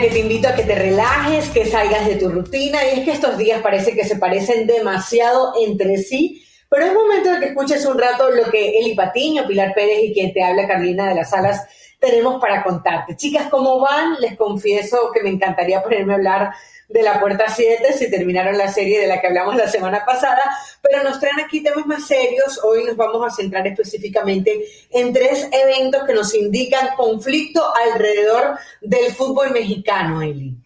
que te invito a que te relajes, que salgas de tu rutina. Y es que estos días parece que se parecen demasiado entre sí. Pero es momento de que escuches un rato lo que Eli Patiño, Pilar Pérez y quien te habla, Carolina de las Salas, tenemos para contarte. Chicas, ¿cómo van? Les confieso que me encantaría ponerme a hablar de la puerta 7 si terminaron la serie de la que hablamos la semana pasada, pero nos traen aquí temas más serios. Hoy nos vamos a centrar específicamente en tres eventos que nos indican conflicto alrededor del fútbol mexicano, Eli.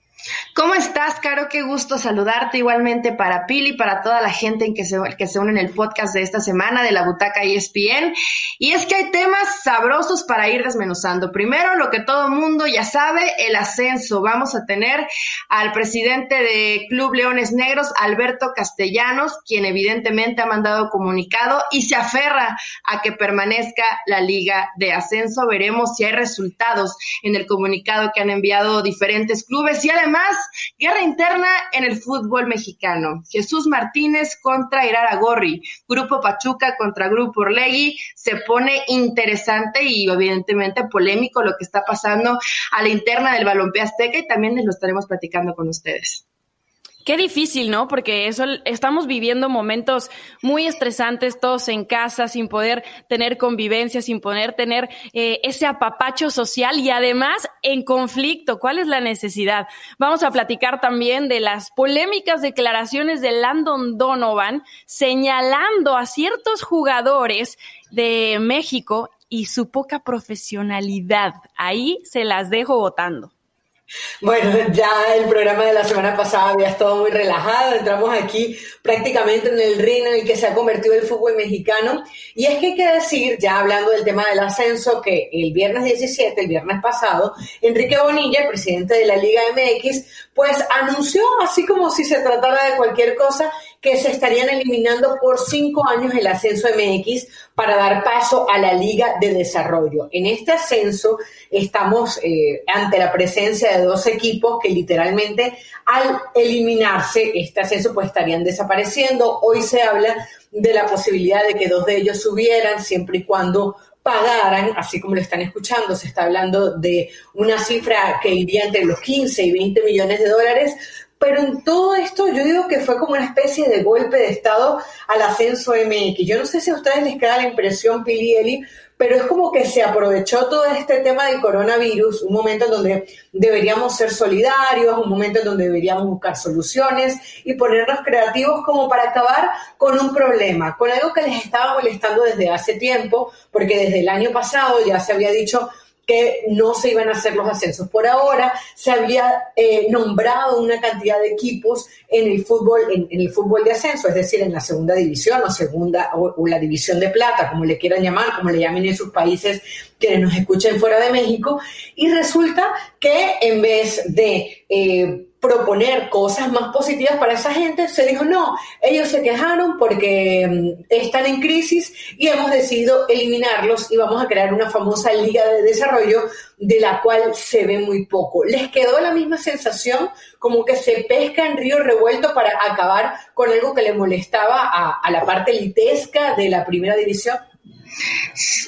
¿Cómo estás, Caro? Qué gusto saludarte igualmente para Pili, para toda la gente en que se, que se une en el podcast de esta semana de la Butaca ESPN. Y es que hay temas sabrosos para ir desmenuzando. Primero, lo que todo mundo ya sabe, el ascenso. Vamos a tener al presidente de Club Leones Negros, Alberto Castellanos, quien evidentemente ha mandado comunicado y se aferra a que permanezca la liga de ascenso. Veremos si hay resultados en el comunicado que han enviado diferentes clubes y además más guerra interna en el fútbol mexicano. Jesús Martínez contra Irara Gorri, Grupo Pachuca contra Grupo Orlegui. Se pone interesante y evidentemente polémico lo que está pasando a la interna del balompié azteca y también les lo estaremos platicando con ustedes. Qué difícil, ¿no? Porque eso estamos viviendo momentos muy estresantes, todos en casa, sin poder tener convivencia, sin poder tener eh, ese apapacho social y además en conflicto. ¿Cuál es la necesidad? Vamos a platicar también de las polémicas declaraciones de Landon Donovan señalando a ciertos jugadores de México y su poca profesionalidad. Ahí se las dejo votando. Bueno, ya el programa de la semana pasada había estado muy relajado, entramos aquí prácticamente en el ring en el que se ha convertido el fútbol mexicano. Y es que hay que decir, ya hablando del tema del ascenso, que el viernes 17, el viernes pasado, Enrique Bonilla, el presidente de la Liga MX, pues anunció, así como si se tratara de cualquier cosa, que se estarían eliminando por cinco años el ascenso MX para dar paso a la Liga de Desarrollo. En este ascenso estamos eh, ante la presencia de dos equipos que literalmente al eliminarse este ascenso pues estarían desapareciendo. Hoy se habla de la posibilidad de que dos de ellos subieran siempre y cuando pagaran, así como lo están escuchando, se está hablando de una cifra que iría entre los 15 y 20 millones de dólares, pero en todo esto yo digo que fue como una especie de golpe de Estado al ascenso MX. Yo no sé si a ustedes les queda la impresión, Pili Eli, pero es como que se aprovechó todo este tema del coronavirus, un momento en donde deberíamos ser solidarios, un momento en donde deberíamos buscar soluciones y ponernos creativos como para acabar con un problema, con algo que les estaba molestando desde hace tiempo, porque desde el año pasado ya se había dicho que no se iban a hacer los ascensos. Por ahora se había eh, nombrado una cantidad de equipos en el fútbol, en, el fútbol de ascenso, es decir, en la segunda división o segunda o, la división de plata, como le quieran llamar, como le llamen en sus países quienes nos escuchen fuera de México. Y resulta que en vez de eh, proponer cosas más positivas para esa gente, se dijo, no, ellos se quejaron porque mm, están en crisis y hemos decidido eliminarlos y vamos a crear una famosa liga de desarrollo de la cual se ve muy poco. ¿Les quedó la misma sensación como que se pesca en río revuelto para acabar con algo que le molestaba a, a la parte litesca de la primera división?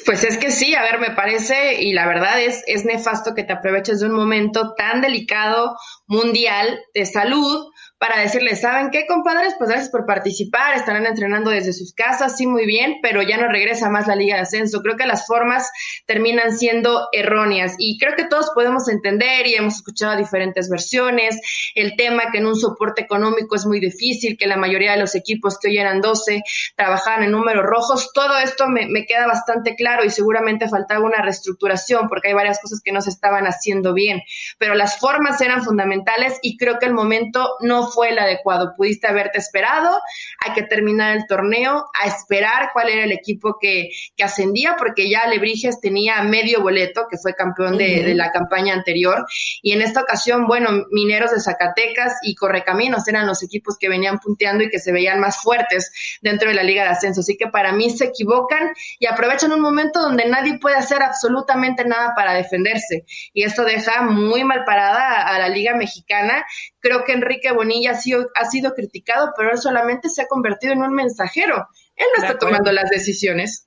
Pues es que sí, a ver, me parece, y la verdad es, es nefasto que te aproveches de un momento tan delicado mundial de salud para decirles, ¿saben qué, compadres? Pues gracias por participar, estarán entrenando desde sus casas, sí, muy bien, pero ya no regresa más la Liga de Ascenso. Creo que las formas terminan siendo erróneas y creo que todos podemos entender y hemos escuchado diferentes versiones, el tema que en un soporte económico es muy difícil, que la mayoría de los equipos que hoy eran 12 trabajaban en números rojos, todo esto me, me queda bastante claro y seguramente faltaba una reestructuración porque hay varias cosas que no se estaban haciendo bien, pero las formas eran fundamentales y creo que el momento no fue el adecuado. Pudiste haberte esperado, hay que terminar el torneo, a esperar cuál era el equipo que, que ascendía, porque ya Lebrijes tenía medio boleto, que fue campeón de, la campaña anterior, y en esta ocasión, bueno, Mineros de Zacatecas y Correcaminos eran los equipos que venían punteando y que se veían más fuertes dentro de la Liga de Ascenso. Así que para mí se equivocan y aprovechan un momento donde nadie puede hacer absolutamente nada para defenderse. Y esto deja muy mal parada a la Liga Mexicana. Creo que Enrique Bonilla ha sido, ha sido criticado, pero él solamente se ha convertido en un mensajero. Él no está tomando las decisiones.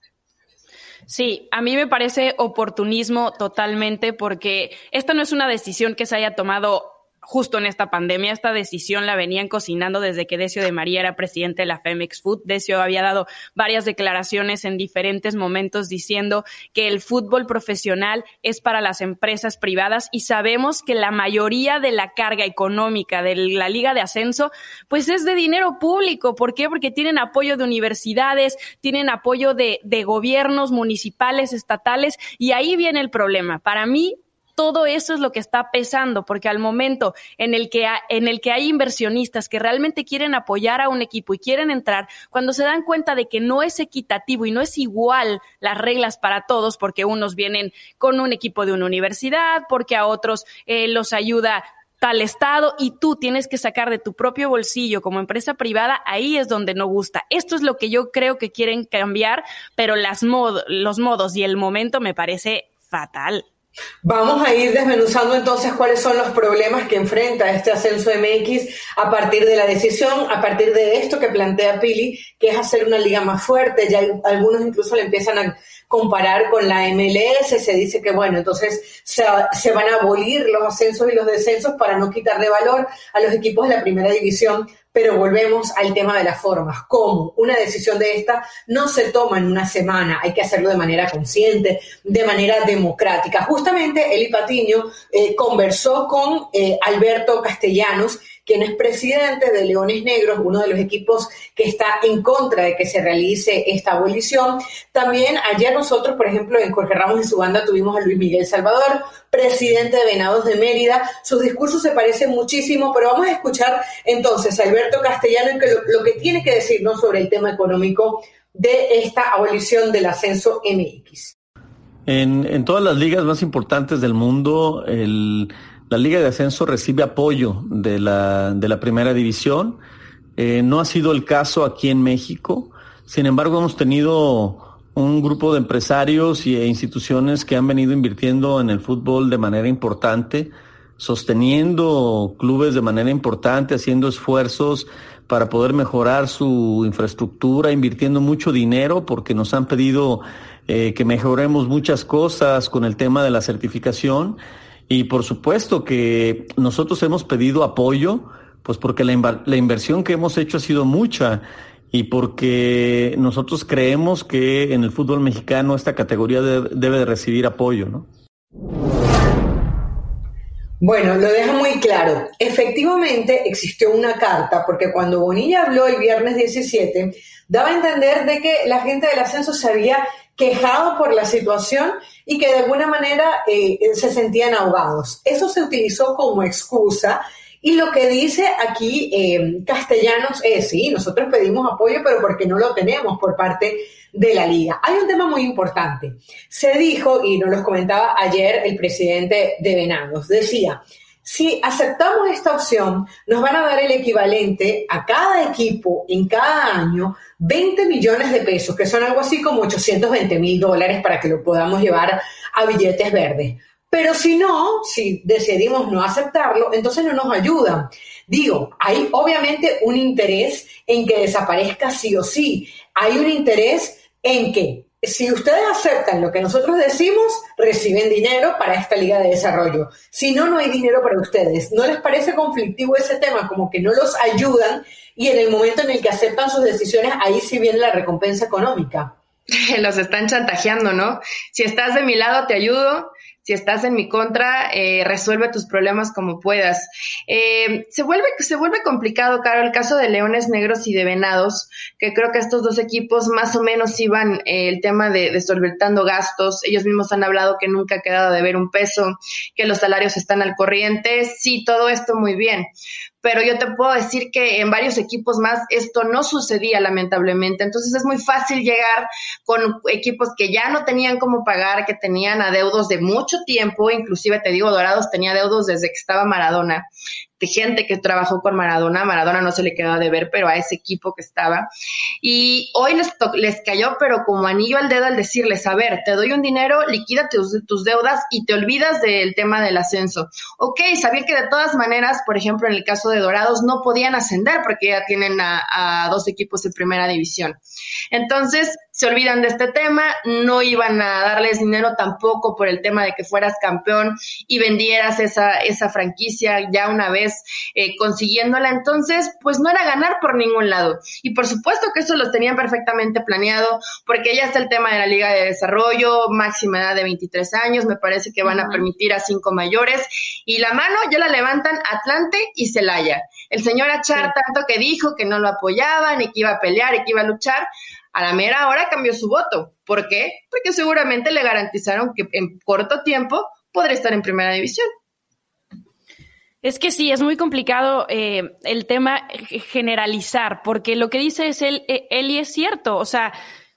Sí, a mí me parece oportunismo totalmente porque esta no es una decisión que se haya tomado justo en esta pandemia. Esta decisión la venían cocinando desde que Decio de María era presidente de la Femex Food. Decio había dado varias declaraciones en diferentes momentos diciendo que el fútbol profesional es para las empresas privadas y sabemos que la mayoría de la carga económica de la Liga de Ascenso pues es de dinero público. ¿Por qué? Porque tienen apoyo de universidades, tienen apoyo de, de gobiernos municipales, estatales y ahí viene el problema. Para mí, todo eso es lo que está pesando, porque al momento en el que, en el que hay inversionistas que realmente quieren apoyar a un equipo y quieren entrar, cuando se dan cuenta de que no es equitativo y no es igual las reglas para todos, porque unos vienen con un equipo de una universidad, porque a otros eh, los ayuda tal estado y tú tienes que sacar de tu propio bolsillo como empresa privada, ahí es donde no gusta. Esto es lo que yo creo que quieren cambiar, pero las los modos y el momento me parece fatal. Vamos a ir desmenuzando entonces cuáles son los problemas que enfrenta este ascenso MX a partir de la decisión, a partir de esto que plantea Pili, que es hacer una liga más fuerte. Ya algunos incluso le empiezan a comparar con la MLS, se dice que bueno, entonces se, se, van a abolir los ascensos y los descensos para no quitarle valor a los equipos de la primera división, pero volvemos al tema de las formas. ¿Cómo? Una decisión de esta no se toma en una semana, hay que hacerlo de manera consciente, de manera democrática. Justamente Eli Patiño eh, conversó con eh, Alberto Castellanos, quien es presidente de Leones Negros, uno de los equipos que está en contra de que se realice esta abolición. También ayer nosotros, por ejemplo, en Jorge Ramos y su banda tuvimos a Luis Miguel Salvador, presidente de Venados de Mérida. Sus discursos se parecen muchísimo, pero vamos a escuchar entonces a Alberto Castellano que lo, que tiene que decirnos sobre el tema económico de esta abolición del ascenso MX. En, en todas las ligas más importantes del mundo, el la Liga de Ascenso recibe apoyo de la, de la primera división. Eh, no ha sido el caso aquí en México. Sin embargo, hemos tenido un grupo de empresarios e instituciones que han venido invirtiendo en el fútbol de manera importante, sosteniendo clubes de manera importante, haciendo esfuerzos para poder mejorar su infraestructura, invirtiendo mucho dinero porque nos han pedido eh, que mejoremos muchas cosas con el tema de la certificación y por supuesto que nosotros hemos pedido apoyo, pues porque la, la inversión que hemos hecho ha sido mucha y porque nosotros creemos que en el fútbol mexicano esta categoría debe de recibir apoyo, ¿no? Bueno, lo deja muy claro. Efectivamente existió una carta, porque cuando Bonilla habló el viernes 17, daba a entender de que la gente del ascenso se había quejado por la situación y que de alguna manera eh, se sentían ahogados. Eso se utilizó como excusa y lo que dice aquí eh, Castellanos es, sí, nosotros pedimos apoyo, pero porque no lo tenemos por parte de la liga. Hay un tema muy importante. Se dijo, y nos lo comentaba ayer el presidente de Venados, decía, si aceptamos esta opción, nos van a dar el equivalente a cada equipo en cada año 20 millones de pesos, que son algo así como 820 mil dólares para que lo podamos llevar a billetes verdes. Pero si no, si decidimos no aceptarlo, entonces no nos ayudan. Digo, hay obviamente un interés en que desaparezca sí o sí. Hay un interés en que si ustedes aceptan lo que nosotros decimos, reciben dinero para esta liga de desarrollo. Si no, no hay dinero para ustedes. ¿No les parece conflictivo ese tema? Como que no los ayudan y en el momento en el que aceptan sus decisiones, ahí sí viene la recompensa económica. Los están chantajeando, ¿no? Si estás de mi lado, te ayudo si estás en mi contra, eh, resuelve tus problemas como puedas. Eh, se, vuelve, se vuelve complicado, Caro, el caso de Leones Negros y de Venados, que creo que estos dos equipos más o menos iban eh, el tema de, de solventando gastos. Ellos mismos han hablado que nunca ha quedado de ver un peso, que los salarios están al corriente. Sí, todo esto muy bien pero yo te puedo decir que en varios equipos más esto no sucedía lamentablemente. Entonces es muy fácil llegar con equipos que ya no tenían cómo pagar, que tenían adeudos de mucho tiempo, inclusive te digo, Dorados tenía adeudos desde que estaba Maradona de gente que trabajó con Maradona. Maradona no se le quedó de ver, pero a ese equipo que estaba. Y hoy les, les cayó, pero como anillo al dedo al decirles, a ver, te doy un dinero, liquida tus, tus deudas y te olvidas del tema del ascenso. Ok, sabía que de todas maneras, por ejemplo, en el caso de Dorados, no podían ascender porque ya tienen a, a dos equipos en primera división. Entonces, se olvidan de este tema, no iban a darles dinero tampoco por el tema de que fueras campeón y vendieras esa, esa franquicia ya una vez eh, consiguiéndola. Entonces, pues no era ganar por ningún lado. Y por supuesto que eso lo tenían perfectamente planeado, porque ya está el tema de la Liga de Desarrollo, máxima edad de 23 años, me parece que van a permitir a cinco mayores, y la mano ya la levantan Atlante y Celaya. El señor Achar, tanto que dijo que no lo apoyaban y que iba a pelear y que iba a luchar, a la mera hora cambió su voto. ¿Por qué? Porque seguramente le garantizaron que en corto tiempo podría estar en primera división. Es que sí, es muy complicado eh, el tema generalizar, porque lo que dice es él, eh, Eli es cierto, o sea,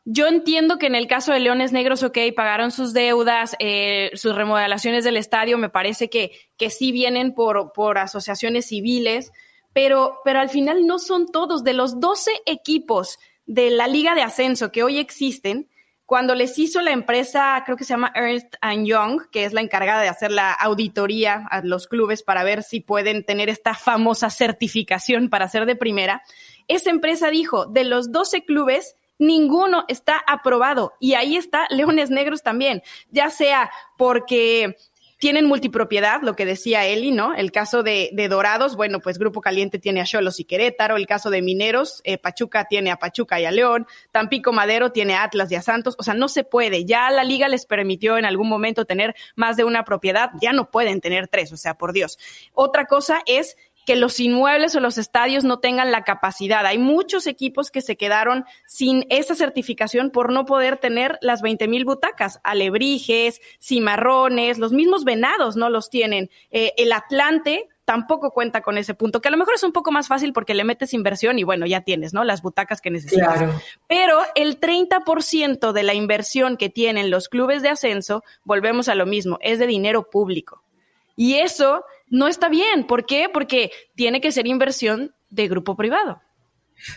yo entiendo que en el caso de Leones Negros, ok, pagaron sus deudas, eh, sus remodelaciones del estadio, me parece que, que sí vienen por, por asociaciones civiles, pero, pero al final no son todos. De los 12 equipos de la liga de ascenso que hoy existen, cuando les hizo la empresa, creo que se llama Ernst Young, que es la encargada de hacer la auditoría a los clubes para ver si pueden tener esta famosa certificación para ser de primera, esa empresa dijo, de los 12 clubes, ninguno está aprobado. Y ahí está Leones Negros también, ya sea porque tienen multipropiedad, lo que decía Eli, ¿no? El caso de, Dorados, bueno, pues Grupo Caliente tiene a Cholos y Querétaro, el caso de Mineros, eh, Pachuca tiene a Pachuca y a León, Tampico Madero tiene a Atlas y a Santos, o sea, no se puede. Ya la liga les permitió en algún momento tener más de una propiedad, ya no pueden tener tres, o sea, por Dios. Otra cosa es que los inmuebles o los estadios no tengan la capacidad. Hay muchos equipos que se quedaron sin esa certificación por no poder tener las 20 mil butacas. Alebrijes, cimarrones, los mismos venados no los tienen. Eh, el Atlante tampoco cuenta con ese punto, que a lo mejor es un poco más fácil porque le metes inversión y bueno, ya tienes, ¿no? Las butacas que necesitas. Pero el 30% de la inversión que tienen los clubes de ascenso, volvemos a lo mismo, es de dinero público. Y eso no está bien. ¿Por qué? Porque tiene que ser inversión de grupo privado.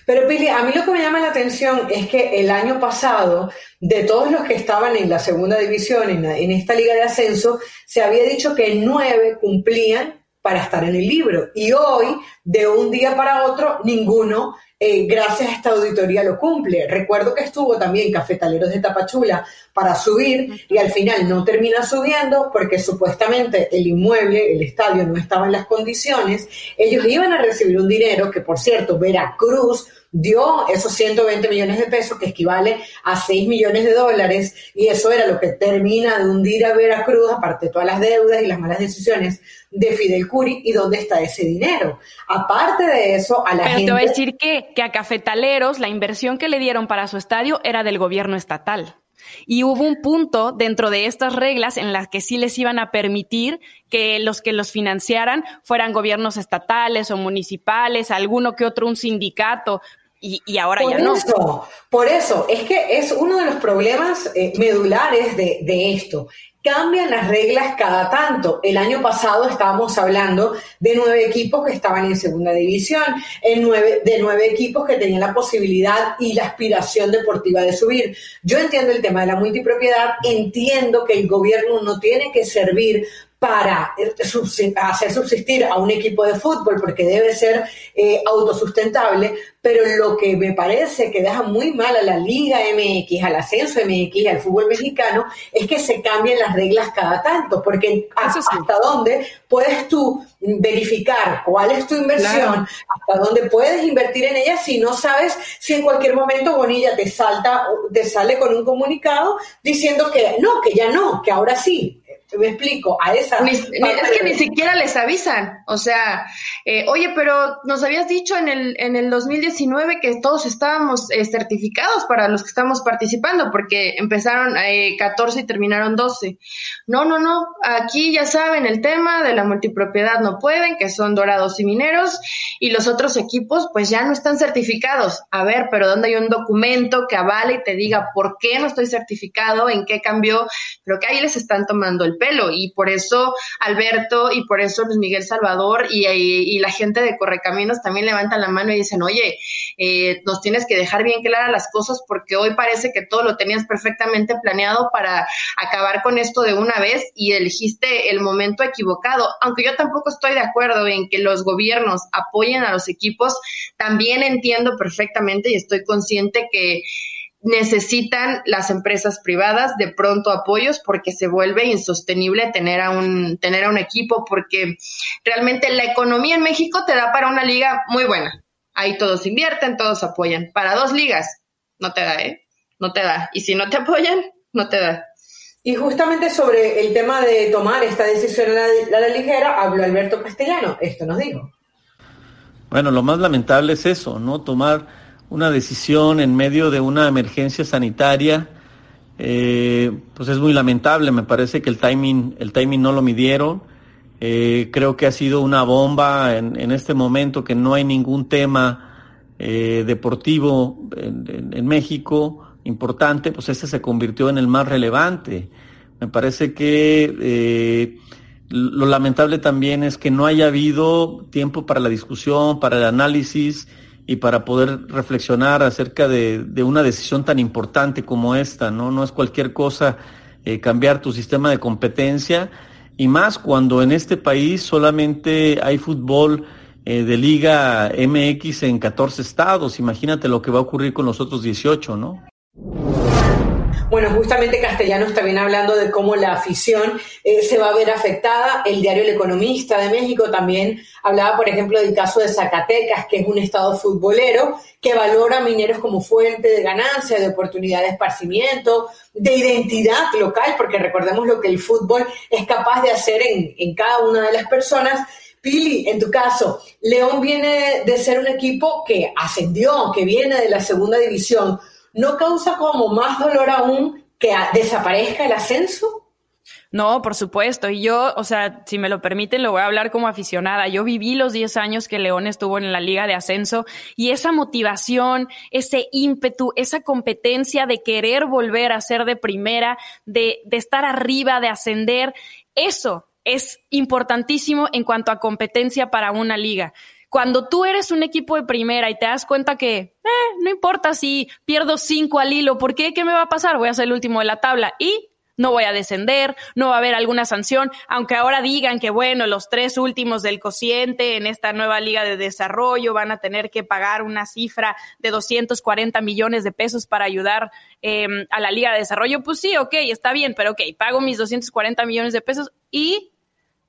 Pero Pili, a mí lo que me llama la atención es que el año pasado, de todos los que estaban en la segunda división, en, en esta liga de ascenso, se había dicho que nueve cumplían para estar en el libro. Y hoy, de un día para otro, ninguno eh, gracias a esta auditoría lo cumple. Recuerdo que estuvo también Cafetaleros de Tapachula para subir y al final no termina subiendo porque supuestamente el inmueble, el estadio no estaba en las condiciones. Ellos iban a recibir un dinero que, por cierto, Veracruz dio esos 120 millones de pesos, que equivale a 6 millones de dólares, y eso era lo que termina de hundir a Veracruz, aparte de todas las deudas y las malas decisiones de Fidel Curi, y dónde está ese dinero. Aparte de eso, a la Pero gente... te voy a decir que, que a Cafetaleros la inversión que le dieron para su estadio era del gobierno estatal. Y hubo un punto dentro de estas reglas en las que sí les iban a permitir que los que los financiaran fueran gobiernos estatales o municipales, alguno que otro un sindicato, y, ahora por ya no. Eso, por eso, es que es uno de los problemas eh, medulares de, de esto cambian las reglas cada tanto. El año pasado estábamos hablando de nueve equipos que estaban en segunda división, en nueve, de nueve equipos que tenían la posibilidad y la aspiración deportiva de subir. Yo entiendo el tema de la multipropiedad, entiendo que el gobierno no tiene que servir para eh, hacer subsistir a un equipo de fútbol porque debe ser eh, autosustentable, pero lo que me parece que deja muy mal a la Liga MX, al ascenso MX, al fútbol mexicano, es que se cambien las reglas cada tanto, porque hasta dónde puedes tú verificar cuál es tu inversión, hasta dónde puedes invertir en ella si no sabes si en cualquier momento Bonilla te salta, te sale con un comunicado diciendo que no, que ya no, que ahora sí me explico, a esa... es que ni siquiera les avisan, o sea, eh, oye, pero nos habías dicho en el, en el 2019 que todos estábamos eh, certificados para los que estamos participando, porque empezaron eh, 14 y terminaron 12. No, no, no, aquí ya saben el tema de la multipropiedad no pueden, que son dorados y mineros, y los otros equipos pues ya no están certificados. A ver, pero ¿dónde hay un documento que avale y te diga por qué no estoy certificado, en qué cambió? Pero que ahí les están tomando el pelo y por eso Alberto y por eso Luis Miguel Salvador y, la gente de Correcaminos también levantan la mano y dicen, oye, eh, nos tienes que dejar bien claras las cosas porque hoy parece que todo lo tenías perfectamente planeado para acabar con esto de una vez y elegiste el momento equivocado. Aunque yo tampoco estoy de acuerdo en que los gobiernos apoyen a los equipos, también entiendo perfectamente y estoy consciente que necesitan las empresas privadas de pronto apoyos porque se vuelve insostenible tener a un tener a un equipo porque realmente la economía en México te da para una liga muy buena. Ahí todos invierten, todos apoyan. Para dos ligas no te da, ¿eh? No te da. Y si no te apoyan, no te da. Y justamente sobre el tema de tomar esta decisión a la, ligera, habló Alberto Castellano. Esto nos dijo. Bueno, lo más lamentable es eso, ¿no? Tomar una decisión en medio de una emergencia sanitaria, eh, pues es muy lamentable. Me parece que el timing, el timing no lo midieron. Eh, creo que ha sido una bomba en, este momento que no hay ningún tema eh, deportivo en, México importante, pues ese se convirtió en el más relevante. Me parece que lo lamentable también es que no haya habido tiempo para la discusión, para el análisis y para poder reflexionar acerca de, una decisión tan importante como esta, ¿no? No es cualquier cosa eh, cambiar tu sistema de competencia y más cuando en este país solamente hay fútbol eh, de Liga MX en 14 estados. Imagínate lo que va a ocurrir con los otros 18, ¿no? Bueno, justamente Castellanos también hablando de cómo la afición eh, se va a ver afectada. El diario El Economista de México también hablaba, por ejemplo, del caso de Zacatecas, que es un estado futbolero que valora a mineros como fuente de ganancia, de oportunidad de esparcimiento, de identidad local, porque recordemos lo que el fútbol es capaz de hacer en, en cada una de las personas. Pili, en tu caso, León viene de ser un equipo que ascendió, que viene de la segunda división ¿no causa como más dolor aún que desaparezca el ascenso? No, por supuesto. Y yo, o sea, si me lo permiten, lo voy a hablar como aficionada. Yo viví los 10 años que León estuvo en la Liga de Ascenso y esa motivación, ese ímpetu, esa competencia de querer volver a ser de primera, de, de estar arriba, de ascender, eso es importantísimo en cuanto a competencia para una liga. Cuando tú eres un equipo de primera y te das cuenta que, eh, no importa si pierdo cinco al hilo, ¿por qué? ¿Qué me va a pasar? Voy a ser el último de la tabla y no voy a descender, no va a haber alguna sanción, aunque ahora digan que, bueno, los tres últimos del cociente en esta nueva liga de desarrollo van a tener que pagar una cifra de 240 millones de pesos para ayudar em, a la liga de desarrollo. Pues sí, ok, está bien, pero ok, pago mis 240 millones de pesos y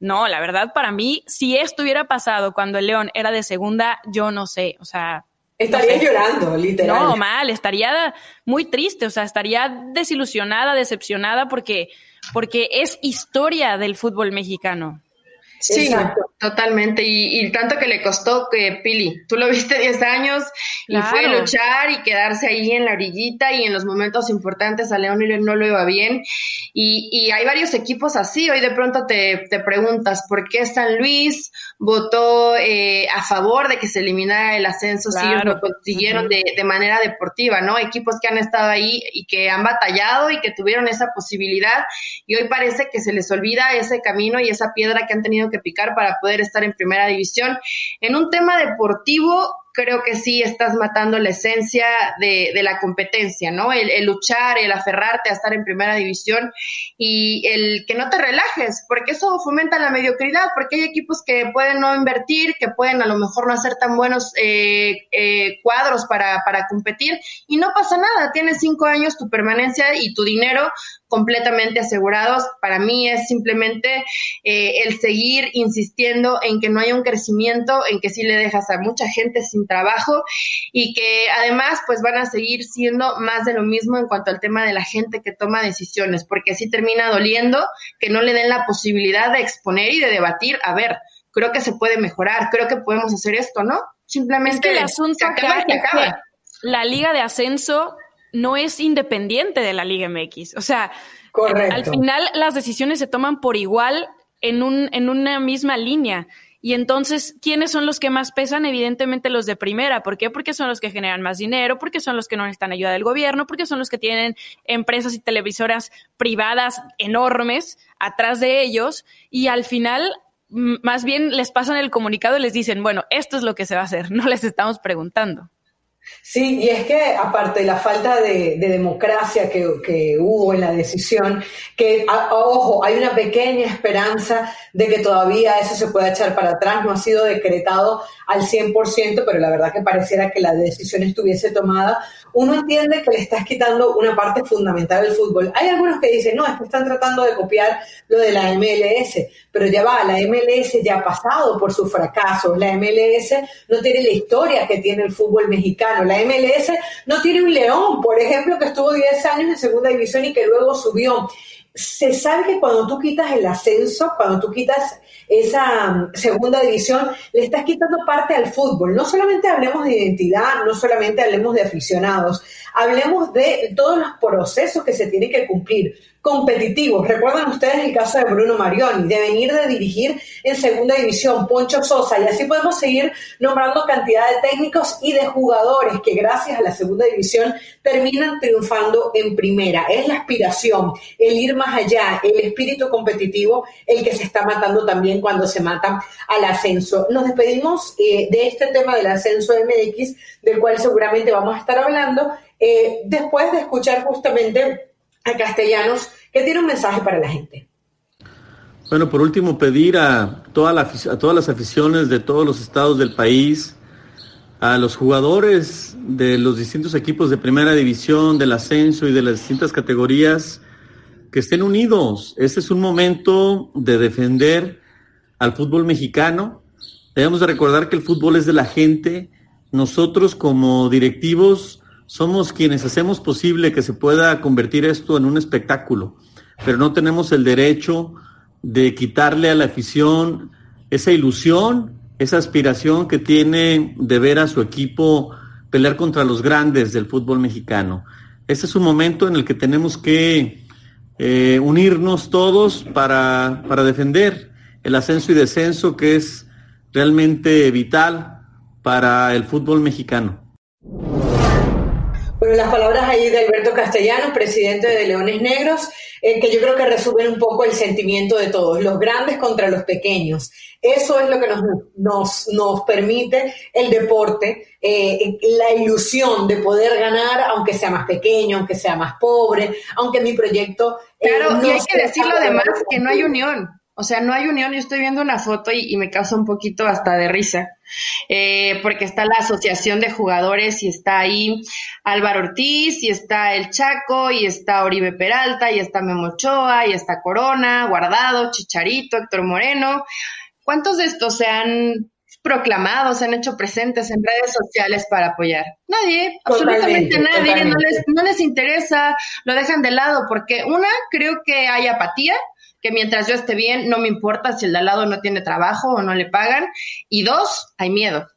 no, la verdad, para mí, si esto hubiera pasado cuando el León era de segunda, yo no sé, o sea... Estaría llorando, literal. No, mal, estaría muy triste, o sea, estaría desilusionada, decepcionada, porque, porque es historia del fútbol mexicano. Sí, totalmente. Y, tanto que le costó que Pili, tú lo viste 10 años y fue a luchar y quedarse ahí en la orillita y en los momentos importantes a León no lo iba bien. Y, y hay varios equipos así. Hoy de pronto te, te preguntas por qué San Luis votó eh, a favor de que se eliminara el ascenso si ellos lo consiguieron de, de manera deportiva, ¿no? Equipos que han estado ahí y que han batallado y que tuvieron esa posibilidad y hoy parece que se les olvida ese camino y esa piedra que han tenido que picar para poder estar en primera división. En un tema deportivo, creo que sí estás matando la esencia de, la competencia, ¿no? El, luchar, el aferrarte a estar en primera división y el que no te relajes, porque eso fomenta la mediocridad, porque hay equipos que pueden no invertir, que pueden a lo mejor no hacer tan buenos eh, eh, cuadros para, para competir y no pasa nada, tienes cinco años tu permanencia y tu dinero completamente asegurados. Para mí es simplemente eh, el seguir insistiendo en que no haya un crecimiento, en que sí le dejas a mucha gente sin trabajo y que además pues van a seguir siendo más de lo mismo en cuanto al tema de la gente que toma decisiones, porque así termina doliendo que no le den la posibilidad de exponer y de debatir, a ver, creo que se puede mejorar, creo que podemos hacer esto, ¿no? Simplemente el asunto se acaba acaba. La liga de ascenso no es independiente de la Liga MX. O sea, al final las decisiones se toman por igual en, un, en una misma línea. Y entonces, ¿quiénes son los que más pesan? Evidentemente los de primera. ¿Por qué? Porque son los que generan más dinero, porque son los que no necesitan ayuda del gobierno, porque son los que tienen empresas y televisoras privadas enormes atrás de ellos. Y al final, más bien les pasan el comunicado y les dicen, bueno, esto es lo que se va a hacer, no les estamos preguntando. Sí, y es que aparte de la falta de, democracia que, hubo en la decisión, que, ojo, hay una pequeña esperanza de que todavía eso se pueda echar para atrás, no ha sido decretado al 100%, pero la verdad que pareciera que la decisión estuviese tomada, uno entiende que le estás quitando una parte fundamental del fútbol. Hay algunos que dicen, no, es que están tratando de copiar lo de la MLS, pero ya va, la MLS ya ha pasado por sus fracasos, la MLS no tiene la historia que tiene el fútbol mexicano, la MLS no tiene un León, por ejemplo, que estuvo 10 años en segunda división y que luego subió se sabe que cuando tú quitas el ascenso, cuando tú quitas esa mm, segunda división, le estás quitando parte al fútbol. No solamente hablemos de identidad, no solamente hablemos de aficionados, hablemos de todos los procesos que se tienen que cumplir competitivos. Recuerdan ustedes el caso de Bruno Marioni, de venir de dirigir en segunda división, Poncho Sosa, y así podemos seguir nombrando cantidad de técnicos y de jugadores que gracias a la segunda división terminan triunfando en primera. Es la aspiración, el ir más allá, el espíritu competitivo, el que se está matando también cuando se mata al ascenso. Nos despedimos eh, de este tema del ascenso MX, del cual seguramente vamos a estar hablando, eh, después de escuchar justamente a Castellanos, que tiene un mensaje para la gente. Bueno, por último, pedir a, toda la, a todas las aficiones de todos los estados del país, a los jugadores de los distintos equipos de primera división, del ascenso y de las distintas categorías, que estén unidos. Este es un momento de defender al fútbol mexicano. Debemos de recordar que el fútbol es de la gente. Nosotros como directivos somos quienes hacemos posible que se pueda convertir esto en un espectáculo, pero no tenemos el derecho de quitarle a la afición esa ilusión, esa aspiración que tiene de ver a su equipo pelear contra los grandes del fútbol mexicano. Este es un momento en el que tenemos que eh, unirnos todos para, para defender el ascenso y descenso que es realmente vital para el fútbol mexicano. Bueno, las palabras ahí de Alberto Castellano, presidente de Leones Negros, eh, que yo creo que resumen un poco el sentimiento de todos, los grandes contra los pequeños. Eso es lo que nos, nos, nos permite el deporte, eh, la ilusión de poder ganar, aunque sea más pequeño, aunque sea más pobre, aunque mi proyecto... Eh, claro, y hay que decirlo además que no hay unión. O sea, no hay unión. Yo estoy viendo una foto y, me causa un poquito hasta de risa, eh, porque está la asociación de jugadores y está ahí Álvaro Ortiz y está el Chaco y está Oribe Peralta y está Memochoa y está Corona, Guardado, Chicharito, Héctor Moreno. ¿Cuántos de estos se han proclamado, se han hecho presentes en redes sociales para apoyar? Nadie, absolutamente nadie, no les, no les interesa, lo dejan de lado, porque una, creo que hay apatía, que mientras yo esté bien, no me importa si el de al lado no tiene trabajo o no le pagan. Y dos, hay miedo,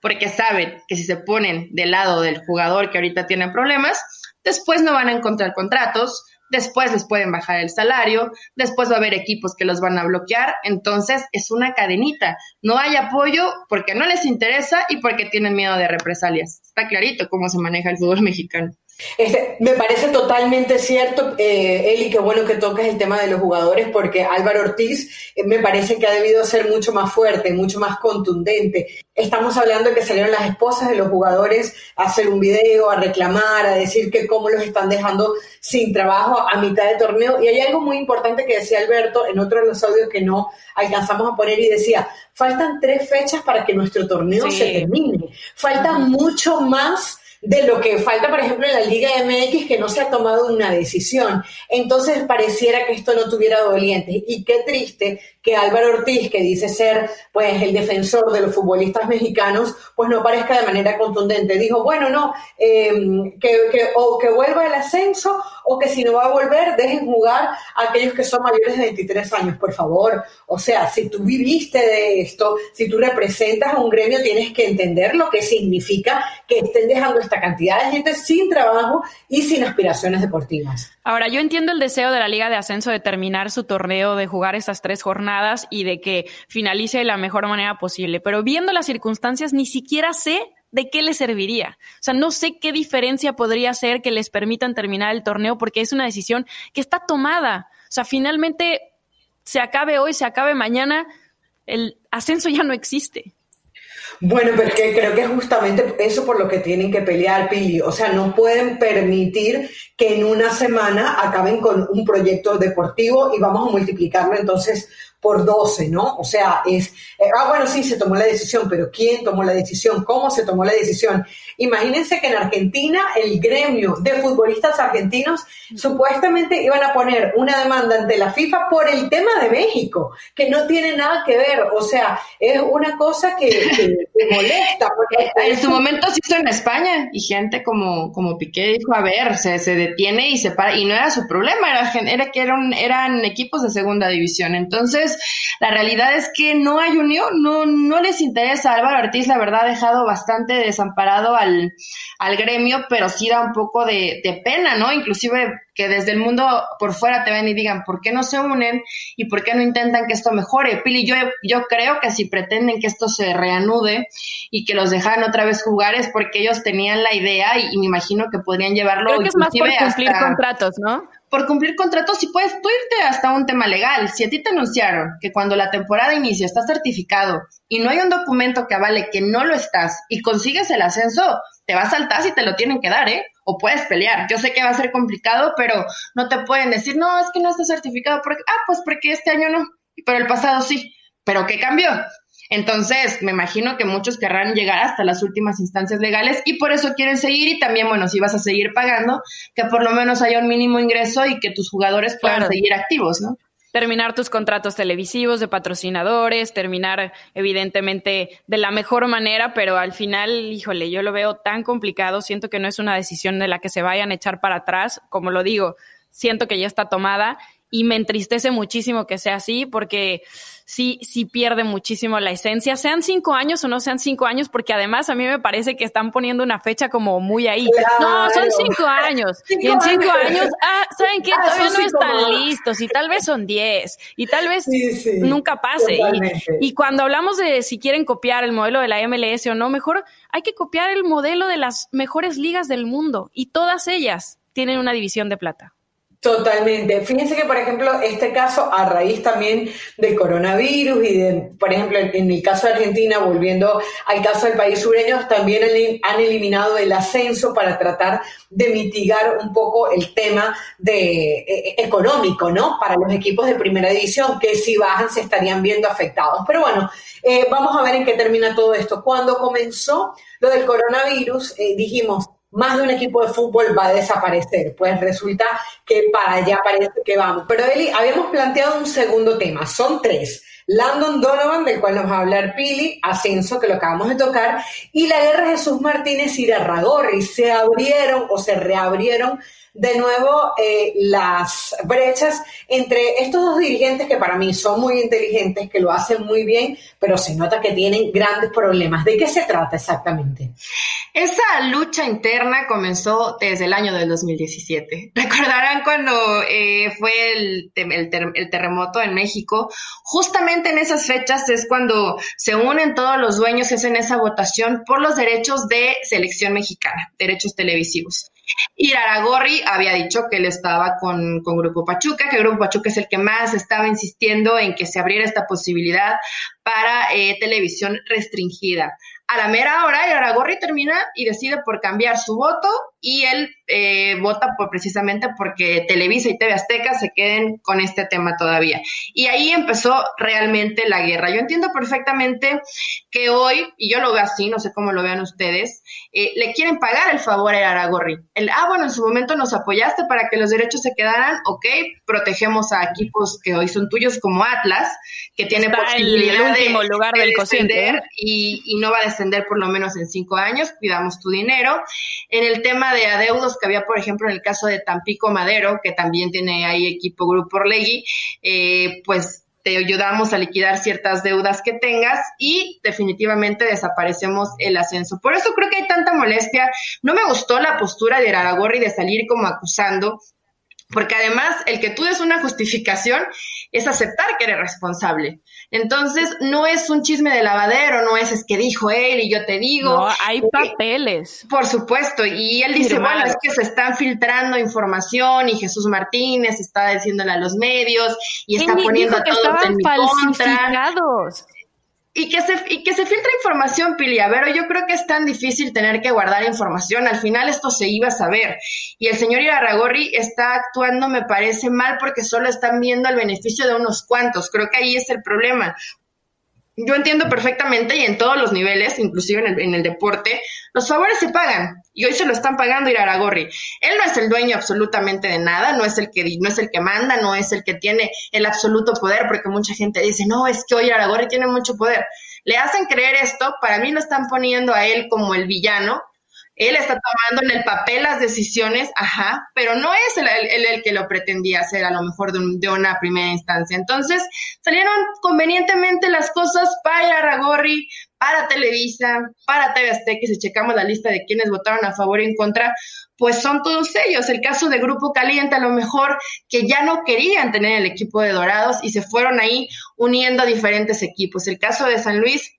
porque saben que si se ponen del lado del jugador que ahorita tiene problemas, después no van a encontrar contratos, después les pueden bajar el salario, después va a haber equipos que los van a bloquear, entonces es una cadenita. No hay apoyo porque no les interesa y porque tienen miedo de represalias. Está clarito cómo se maneja el fútbol mexicano. Este, me parece totalmente cierto, eh, Eli, qué bueno que toques el tema de los jugadores, porque Álvaro Ortiz eh, me parece que ha debido ser mucho más fuerte, mucho más contundente. Estamos hablando de que salieron las esposas de los jugadores a hacer un video, a reclamar, a decir que cómo los están dejando sin trabajo a mitad de torneo. Y hay algo muy importante que decía Alberto en otro de los audios que no alcanzamos a poner y decía, faltan tres fechas para que nuestro torneo se termine. Falta mucho más de lo que falta, por ejemplo, en la Liga MX, que no se ha tomado una decisión. Entonces pareciera que esto no tuviera dolientes. Y qué triste que Álvaro Ortiz, que dice ser pues el defensor de los futbolistas mexicanos, pues no parezca de manera contundente. Dijo, bueno, no, em, que, o que vuelva el ascenso o que si no va a volver, dejen jugar a aquellos que son mayores de 23 años, por favor. O sea, si tú viviste de esto, si tú representas a un gremio, tienes que entender lo que significa que estén dejando esta cantidad de gente sin trabajo y sin aspiraciones deportivas. Ahora, yo entiendo el deseo de la Liga de Ascenso de terminar su torneo, de jugar estas tres jornadas y de que finalice de la mejor manera posible, pero viendo las circunstancias, ni siquiera sé de qué les serviría. O sea, no sé qué diferencia podría ser que les permitan terminar el torneo porque es una decisión que está tomada. O sea, finalmente se acabe hoy, se acabe mañana, el ascenso ya no existe. Bueno, pero creo que es justamente eso por lo que tienen que pelear, Pili. O sea, no pueden permitir que en una semana acaben con un proyecto deportivo y vamos a multiplicarlo entonces por 12, ¿no? O sea, es, eh, ah, bueno, sí, se tomó la decisión, pero ¿quién tomó la decisión? ¿Cómo se tomó la decisión? Imagínense que en Argentina el gremio de futbolistas argentinos supuestamente iban a poner una demanda ante la FIFA por el tema de México, que no tiene nada que ver, o sea, es una cosa que, molesta. En su momento se hizo en España y gente como, como Piqué dijo, a ver, se, se detiene y se para, y no era su problema, era, era que eran, eran equipos de segunda división, entonces la realidad es que no hay unión, no, no les interesa. Álvaro Ortiz, la verdad, ha dejado bastante desamparado al, al gremio, pero sí da un poco de, de pena, ¿no? Inclusive que desde el mundo por fuera te ven y digan, ¿por qué no se unen y por qué no intentan que esto mejore? Pili, yo, yo creo que si pretenden que esto se reanude y que los dejaran otra vez jugar es porque ellos tenían la idea y, me imagino que podrían llevarlo. Creo que es más por cumplir contratos, ¿no? Por cumplir contratos si puedes tú irte hasta un tema legal. Si a ti te anunciaron que cuando la temporada inicia estás certificado y no hay un documento que avale que no lo estás y consigues el ascenso, te vas al TAS y te lo tienen que dar, ¿eh? O puedes pelear. Yo sé que va a ser complicado, pero no te pueden decir, no, es que no estás certificado. Porque, ah, pues porque este año no, pero el pasado sí. ¿Pero qué cambió? Entonces, me imagino que muchos querrán llegar hasta las últimas instancias legales y por eso quieren seguir y también, bueno, si vas a seguir pagando, que por lo menos haya un mínimo ingreso y que tus jugadores puedan seguir activos, ¿no? terminar tus contratos televisivos de patrocinadores, terminar evidentemente de la mejor manera, pero al final, híjole, yo lo veo tan complicado, siento que no es una decisión de la que se vayan a echar para atrás, como lo digo, siento que ya está tomada y me entristece muchísimo que sea así porque sí, sí pierde muchísimo la esencia, sean cinco años o no sean cinco años, porque además a mí me parece que están poniendo una fecha como muy ahí. No, son cinco años. y en cinco años, ah, ¿saben qué? Ah, Todavía no están listos y tal vez son diez y tal vez nunca pase. Y, y cuando hablamos de si quieren copiar el modelo de la MLS o no, mejor hay que copiar el modelo de las mejores ligas del mundo y todas ellas tienen una división de plata. Totalmente. Fíjense que, por ejemplo, este caso, a raíz también del coronavirus y de, por ejemplo, en el caso de Argentina, volviendo al caso del país sureño, también han eliminado el ascenso para tratar de mitigar un poco el tema de, eh, eh, económico, ¿no? Para los equipos de primera división, que si bajan se estarían viendo afectados. Pero bueno, eh, vamos a ver en qué termina todo esto. Cuando comenzó lo del coronavirus, dijimos, más de un equipo de fútbol va a desaparecer. Pues resulta que para allá parece que vamos. Pero Eli, habíamos planteado un segundo tema, son tres. Landon Donovan, del cual nos va a hablar Pili, Ascenso, que lo acabamos de tocar, y la guerra Jesús Martínez y de. Se abrieron o se reabrieron de nuevo eh, las brechas entre estos dos dirigentes que para mí son muy inteligentes, que lo hacen muy bien, pero se nota que tienen grandes problemas. ¿De qué se trata exactamente? Esa lucha interna comenzó desde el año del 2017. Recordarán cuando eh, fue el, terremoto en México, justamente en esas fechas es cuando se unen todos los dueños, es en esa votación por los derechos de selección mexicana, derechos televisivos. Y Aragorri había dicho que él estaba con, con, Grupo Pachuca, que Grupo Pachuca es el que más estaba insistiendo en que se abriera esta posibilidad para eh, televisión restringida. A la mera hora, Aragorri termina y decide por cambiar su voto y él eh, vota por precisamente porque Televisa y TV Azteca se queden con este tema todavía. Y ahí empezó realmente la guerra. Yo entiendo perfectamente que hoy, y yo lo veo así, no sé cómo lo vean ustedes, eh, le quieren pagar el favor a Aragorri. El, ah, bueno, en su momento nos apoyaste para que los derechos se quedaran, ok, protegemos a equipos que hoy son tuyos como Atlas, que tiene posibilidad el último de, lugar del descender y, y no va a descender por lo menos en cinco años, cuidamos tu dinero. En el tema de adeudos que había, por ejemplo, en el caso de Tampico Madero, que también tiene ahí equipo Grupo Orlegui, eh, pues te ayudamos a liquidar ciertas deudas que tengas y definitivamente desaparecemos el ascenso. Por eso creo que hay tanta molestia. No me gustó la postura de Aragorri de salir como acusando porque además el que tú des una justificación es aceptar que eres responsable. Entonces, no es un chisme de lavadero, no es es que dijo él y yo te digo. No, hay papeles. Por supuesto, y él dice, bueno, es que se están filtrando información y Jesús Martínez está diciéndole a los medios y está poniendo a todos en mi contra. Y que, se, y que se filtra información, Pili. A ver, yo creo que es tan difícil tener que guardar información. Al final esto se iba a saber. Y el señor Irarragorri está actuando, me parece mal, porque solo están viendo el beneficio de unos cuantos. Creo que ahí es el problema yo entiendo perfectamente y en todos los niveles, inclusive en el, en el, deporte, los favores se pagan y hoy se lo están pagando Iraragorri. Él no es el dueño absolutamente de nada, no es el que no es el que manda, no es el que tiene el absoluto poder, porque mucha gente dice, "No, es que hoy Iraragorri tiene mucho poder." Le hacen creer esto, para mí lo están poniendo a él como el villano él está tomando en el papel las decisiones, ajá, pero no es él el, que lo pretendía hacer a lo mejor de, una primera instancia. Entonces, salieron convenientemente las cosas para Ragorri, para Televisa, para TV Azteca, si checamos la lista de quienes votaron a favor y en contra, pues son todos ellos. El caso de Grupo Caliente, a lo mejor que ya no querían tener el equipo de Dorados y se fueron ahí uniendo a diferentes equipos. El caso de San Luis,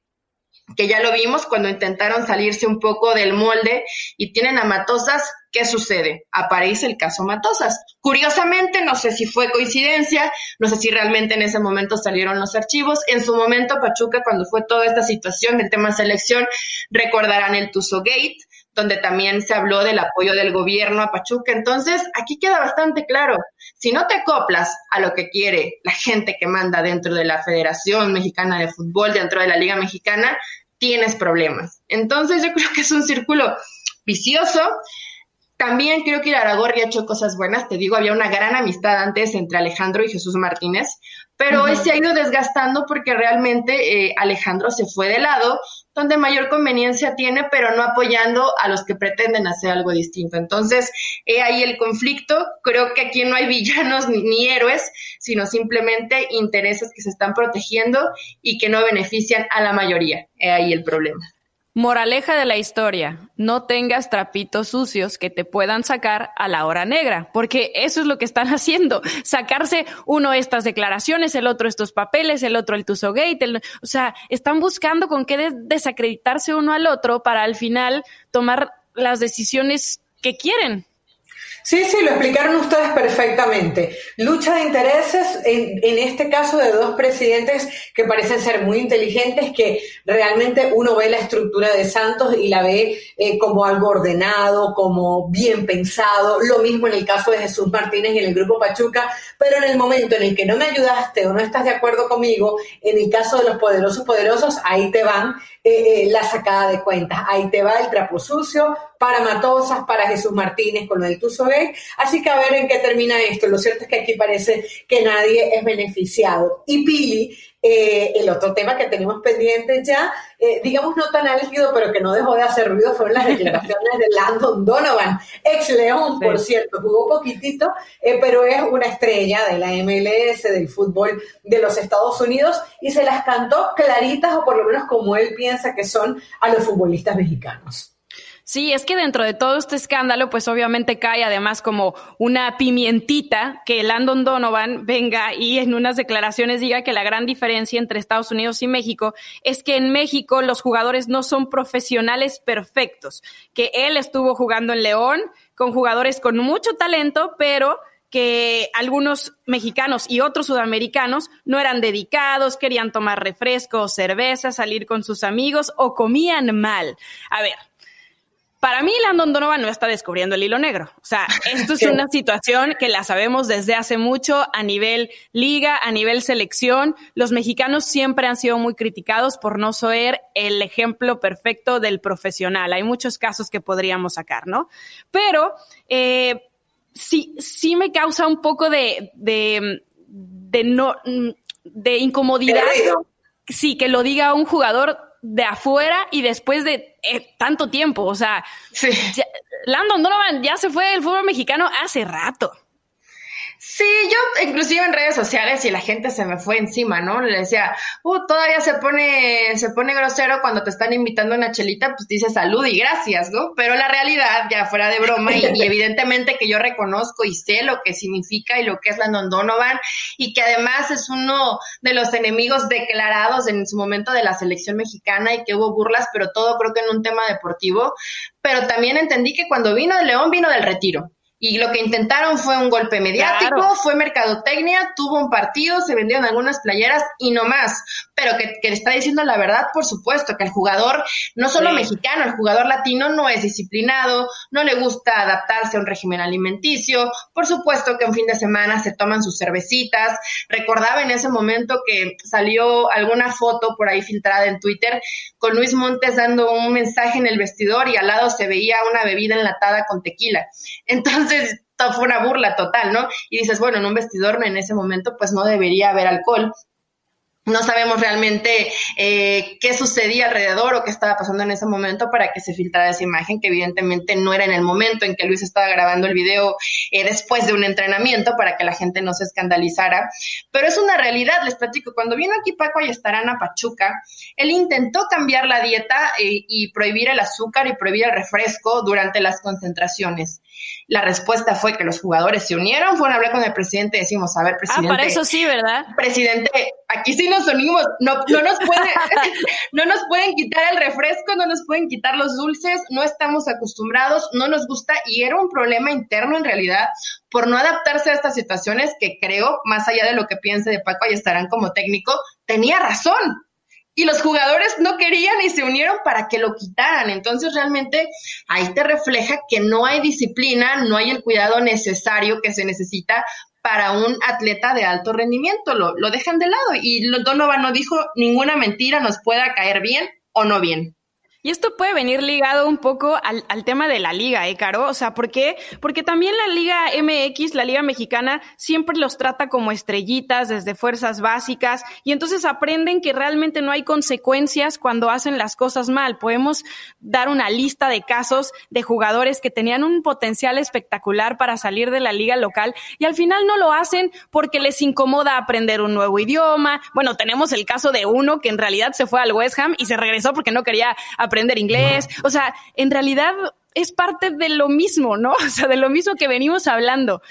que ya lo vimos cuando intentaron salirse un poco del molde y tienen a Matosas, ¿qué sucede? Aparece el caso Matosas. Curiosamente, no sé si fue coincidencia, no sé si realmente en ese momento salieron los archivos. En su momento, Pachuca, cuando fue toda esta situación del tema selección, recordarán el Tuzo Gate, donde también se habló del apoyo del gobierno a Pachuca. Entonces, aquí queda bastante claro, si no te acoplas a lo que quiere la gente que manda dentro de la Federación Mexicana de Fútbol, dentro de la Liga Mexicana, tienes problemas. Entonces, yo creo que es un círculo vicioso. También creo que Aragorri ha hecho cosas buenas. Te digo, había una gran amistad antes entre Alejandro y Jesús Martínez, pero hoy se ha ido desgastando porque realmente eh, Alejandro se fue de lado, donde mayor conveniencia tiene, pero no apoyando a los que pretenden hacer algo distinto. Entonces, he ahí el conflicto. Creo que aquí no hay villanos ni, héroes, sino simplemente intereses que se están protegiendo y que no benefician a la mayoría. He ahí el problema. Moraleja de la historia, no tengas trapitos sucios que te puedan sacar a la hora negra, porque eso es lo que están haciendo, sacarse uno estas declaraciones, el otro estos papeles, el otro el Tuzogate, el, o sea, están buscando con qué desacreditarse uno al otro para al final tomar las decisiones que quieren. Sí, sí, lo explicaron ustedes perfectamente. Lucha de intereses, en, en, este caso de dos presidentes que parecen ser muy inteligentes, que realmente uno ve la estructura de Santos y la ve eh, como algo ordenado, como bien pensado. Lo mismo en el caso de Jesús Martínez y en el Grupo Pachuca, pero en el momento en el que no me ayudaste o no estás de acuerdo conmigo, en el caso de los poderosos poderosos, ahí te van eh, eh, la sacada de cuentas, ahí te va el trapo sucio para Matosas, para Jesús Martínez con lo del Tuzo Así que a ver en qué termina esto. Lo cierto es que aquí parece que nadie es beneficiado. Y Pili, eh, el otro tema que tenemos pendiente ya, eh, digamos no tan álgido, pero que no dejó de hacer ruido, fueron las declaraciones de Landon Donovan, ex León, por cierto, jugó poquitito, eh, pero es una estrella de la MLS, del fútbol de los Estados Unidos, y se las cantó claritas, o por lo menos como él piensa que son a los futbolistas mexicanos. Sí, es que dentro de todo este escándalo, pues obviamente cae además como una pimientita que Landon Donovan venga y en unas declaraciones diga que la gran diferencia entre Estados Unidos y México es que en México los jugadores no son profesionales perfectos, que él estuvo jugando en León con jugadores con mucho talento, pero que algunos mexicanos y otros sudamericanos no eran dedicados, querían tomar refresco cerveza, salir con sus amigos o comían mal. A ver, para mí, Landon Donovan no está descubriendo el hilo negro. O sea, esto es una situación que la sabemos desde hace mucho a nivel liga, a nivel selección. Los mexicanos siempre han sido muy criticados por no ser el ejemplo perfecto del profesional. Hay muchos casos que podríamos sacar, ¿no? Pero eh, sí, sí me causa un poco de, de, de no, de incomodidad. Sí, que lo diga un jugador de afuera y después de eh, tanto tiempo. O sea, Landon Donovan ya se fue del fútbol mexicano hace rato. Sí, yo inclusive en redes sociales y la gente se me fue encima, ¿no? Le decía, uh, todavía se pone, se pone grosero cuando te están invitando a una chelita, pues dice salud y gracias, ¿no? Pero la realidad, ya fuera de broma, y, evidentemente que yo reconozco y sé lo que significa y lo que es la Donovan, y que además es uno de los enemigos declarados en su momento de la selección mexicana y que hubo burlas, pero todo creo que en un tema deportivo. Pero también entendí que cuando vino de León, vino del retiro y lo que intentaron fue un golpe mediático, fue mercadotecnia, tuvo un partido, se vendieron algunas playeras y no más. Pero que, que está diciendo la verdad, por supuesto, que el jugador, no solo mexicano, el jugador latino no es disciplinado, no le gusta adaptarse a un régimen alimenticio, por supuesto que un fin de semana se toman sus cervecitas. Recordaba en ese momento que salió alguna foto por ahí filtrada en Twitter con Luis Montes dando un mensaje en el vestidor y al lado se veía una bebida enlatada con tequila. Entonces, fue una burla total, ¿no? Y dices, bueno, en un vestidor en ese momento pues no debería haber alcohol, no sabemos realmente eh, qué sucedía alrededor o qué estaba pasando en ese momento para que se filtrara esa imagen, que evidentemente no era en el momento en que Luis estaba grabando el video eh, después de un entrenamiento para que la gente no se escandalizara. Pero es una realidad, les platico. Cuando vino aquí Paco Ayestarán a Pachuca, él intentó cambiar la dieta eh, y prohibir el azúcar y prohibir el refresco durante las concentraciones. La respuesta fue que los jugadores se unieron, fueron a hablar con el presidente y decimos, a ver, presidente. Ah, para eso sí, ¿verdad? Presidente, aquí sí nos unimos, no, no, nos pueden, no nos pueden quitar el refresco, no nos pueden quitar los dulces, no estamos acostumbrados, no nos gusta y era un problema interno en realidad por no adaptarse a estas situaciones que creo, más allá de lo que piense de Paco y estarán como técnico, tenía razón y los jugadores no querían y se unieron para que lo quitaran. Entonces realmente ahí te refleja que no hay disciplina, no hay el cuidado necesario que se necesita para un atleta de alto rendimiento. Lo, lo dejan de lado y Donovan no dijo ninguna mentira nos pueda caer bien o no bien. Y esto puede venir ligado un poco al, al, tema de la liga, ¿eh, Caro? O sea, ¿por qué? Porque también la Liga MX, la Liga Mexicana, siempre los trata como estrellitas desde fuerzas básicas y entonces aprenden que realmente no hay consecuencias cuando hacen las cosas mal. Podemos dar una lista de casos de jugadores que tenían un potencial espectacular para salir de la liga local y al final no lo hacen porque les incomoda aprender un nuevo idioma. Bueno, tenemos el caso de uno que en realidad se fue al West Ham y se regresó porque no quería aprender aprender inglés. O sea, en realidad es parte de lo mismo, ¿no? O sea, de lo mismo que venimos hablando.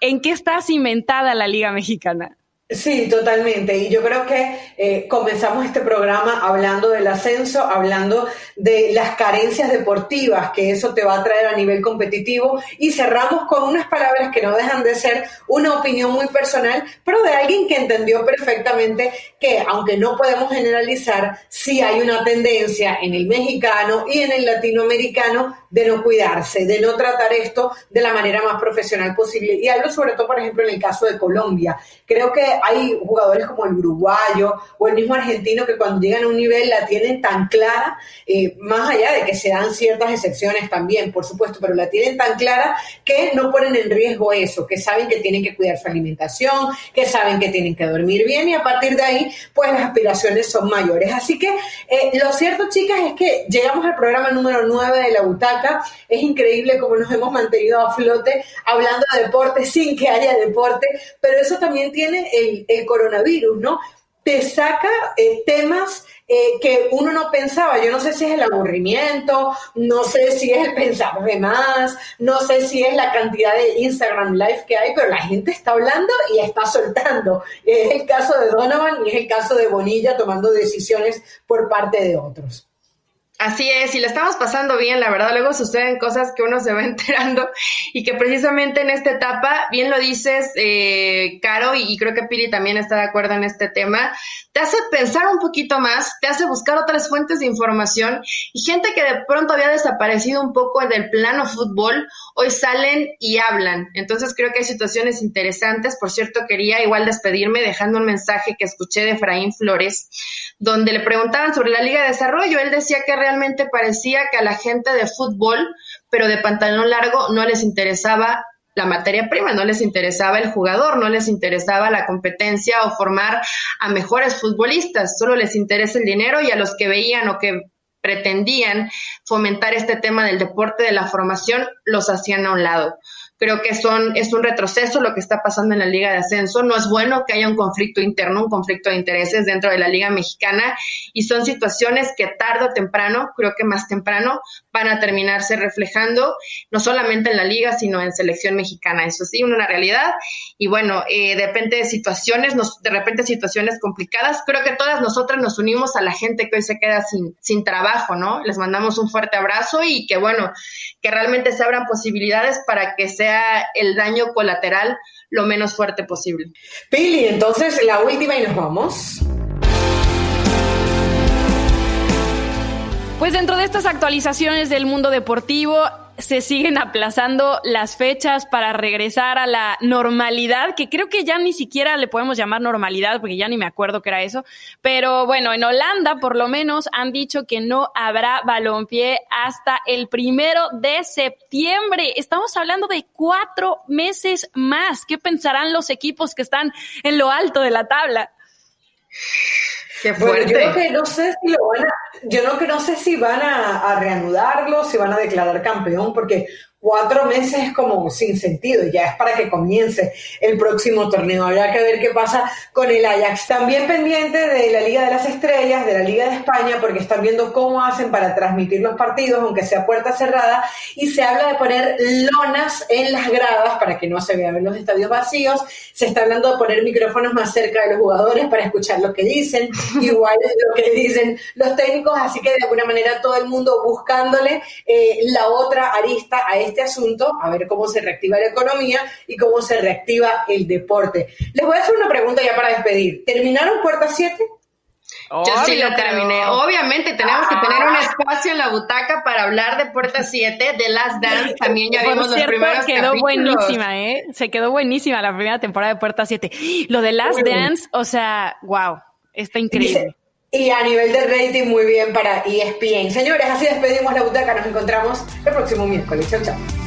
¿En qué está cimentada la Liga Mexicana? Sí, totalmente. Y yo creo que eh, comenzamos este programa hablando del ascenso, hablando de las carencias deportivas que eso te va a traer a nivel competitivo y cerramos con unas palabras que no dejan de ser una opinión muy personal, pero de alguien que entendió perfectamente que aunque no podemos generalizar, sí hay una tendencia en el mexicano y en el latinoamericano de no cuidarse, de no tratar esto de la manera más profesional posible. Y hablo sobre todo, por ejemplo, en el caso de Colombia. Creo que hay jugadores como el uruguayo o el mismo argentino que cuando llegan a un nivel la tienen tan clara, eh, más allá de que se dan ciertas excepciones también, por supuesto, pero la tienen tan clara que no ponen en riesgo eso, que saben que tienen que cuidar su alimentación, que saben que tienen que dormir bien y a partir de ahí, pues las aspiraciones son mayores. Así que eh, lo cierto, chicas, es que llegamos al programa número 9 de la butaca es increíble cómo nos hemos mantenido a flote hablando de deporte sin que haya deporte, pero eso también tiene el, coronavirus, ¿no? Te saca eh, temas eh, que uno no pensaba. Yo no sé si es el aburrimiento, no sé si es el pensar de más, no sé si es la cantidad de Instagram Live que hay, pero la gente está hablando y está soltando. Es el caso de Donovan y es el caso de Bonilla tomando decisiones por parte de otros. Así es, y le estamos pasando bien, la verdad, luego suceden cosas que uno se va enterando y que precisamente en esta etapa, bien lo dices, eh, Caro, y, creo que Pili también está de acuerdo en este tema, te hace pensar un poquito más, te hace buscar otras fuentes de información y gente que de pronto había desaparecido un poco del plano fútbol, hoy salen y hablan. Entonces creo que hay situaciones interesantes. Por cierto, quería igual despedirme dejando un mensaje que escuché de Efraín Flores, donde le preguntaban sobre la Liga de Desarrollo. Él decía que realmente parecía que a la gente de fútbol, pero de pantalón largo, no les interesaba la materia prima, no les interesaba el jugador, no les interesaba la competencia o formar a mejores futbolistas, solo les interesa el dinero y a los que veían o que pretendían fomentar este tema del deporte, de la formación, los hacían a un lado. Creo que son, es un retroceso lo que está pasando en la Liga de Ascenso. No es bueno que haya un conflicto interno, un conflicto de intereses dentro de la Liga Mexicana y son situaciones que tarde o temprano, creo que más temprano, van a terminarse reflejando no solamente en la Liga, sino en selección mexicana. Eso sí, una realidad. Y bueno, eh, depende de situaciones, nos, de repente situaciones complicadas. Creo que todas nosotras nos unimos a la gente que hoy se queda sin, sin trabajo, ¿no? Les mandamos un fuerte abrazo y que bueno, que realmente se abran posibilidades para que sea sea el daño colateral lo menos fuerte posible. Pili, entonces la última y nos vamos. Pues dentro de estas actualizaciones del mundo deportivo, se siguen aplazando las fechas para regresar a la normalidad, que creo que ya ni siquiera le podemos llamar normalidad, porque ya ni me acuerdo qué era eso. Pero bueno, en Holanda por lo menos han dicho que no habrá balompié hasta el primero de septiembre. Estamos hablando de cuatro meses más. ¿Qué pensarán los equipos que están en lo alto de la tabla? Bueno, yo que no sé si lo van a, yo no que no sé si van a, a, reanudarlo, si van a declarar campeón, porque cuatro meses como sin sentido, ya es para que comience el próximo torneo. Habrá que ver qué pasa con el Ajax. También pendiente de la Liga de las Estrellas, de la Liga de España, porque están viendo cómo hacen para transmitir los partidos, aunque sea puerta cerrada, y se habla de poner lonas en las gradas para que no se vean los estadios vacíos. Se está hablando de poner micrófonos más cerca de los jugadores para escuchar lo que dicen, igual lo que dicen los técnicos, así que de alguna manera todo el mundo buscándole eh, la otra arista a este asunto, a ver cómo se reactiva la economía y cómo se reactiva el deporte. Les voy a hacer una pregunta ya para despedir. ¿Terminaron Puerta 7? Yo sí lo terminé. Obviamente tenemos que tener un espacio en la butaca para hablar de Puerta 7, de Last Dance. También ya vimos los primeros quedó buenísima, ¿eh? Se quedó buenísima la primera temporada de Puerta 7. Lo de Last Dance, o sea, wow, está increíble. Y a nivel de rating, muy bien para ESPN. Señores, así despedimos la butaca. Nos encontramos el próximo miércoles. Chao, chao.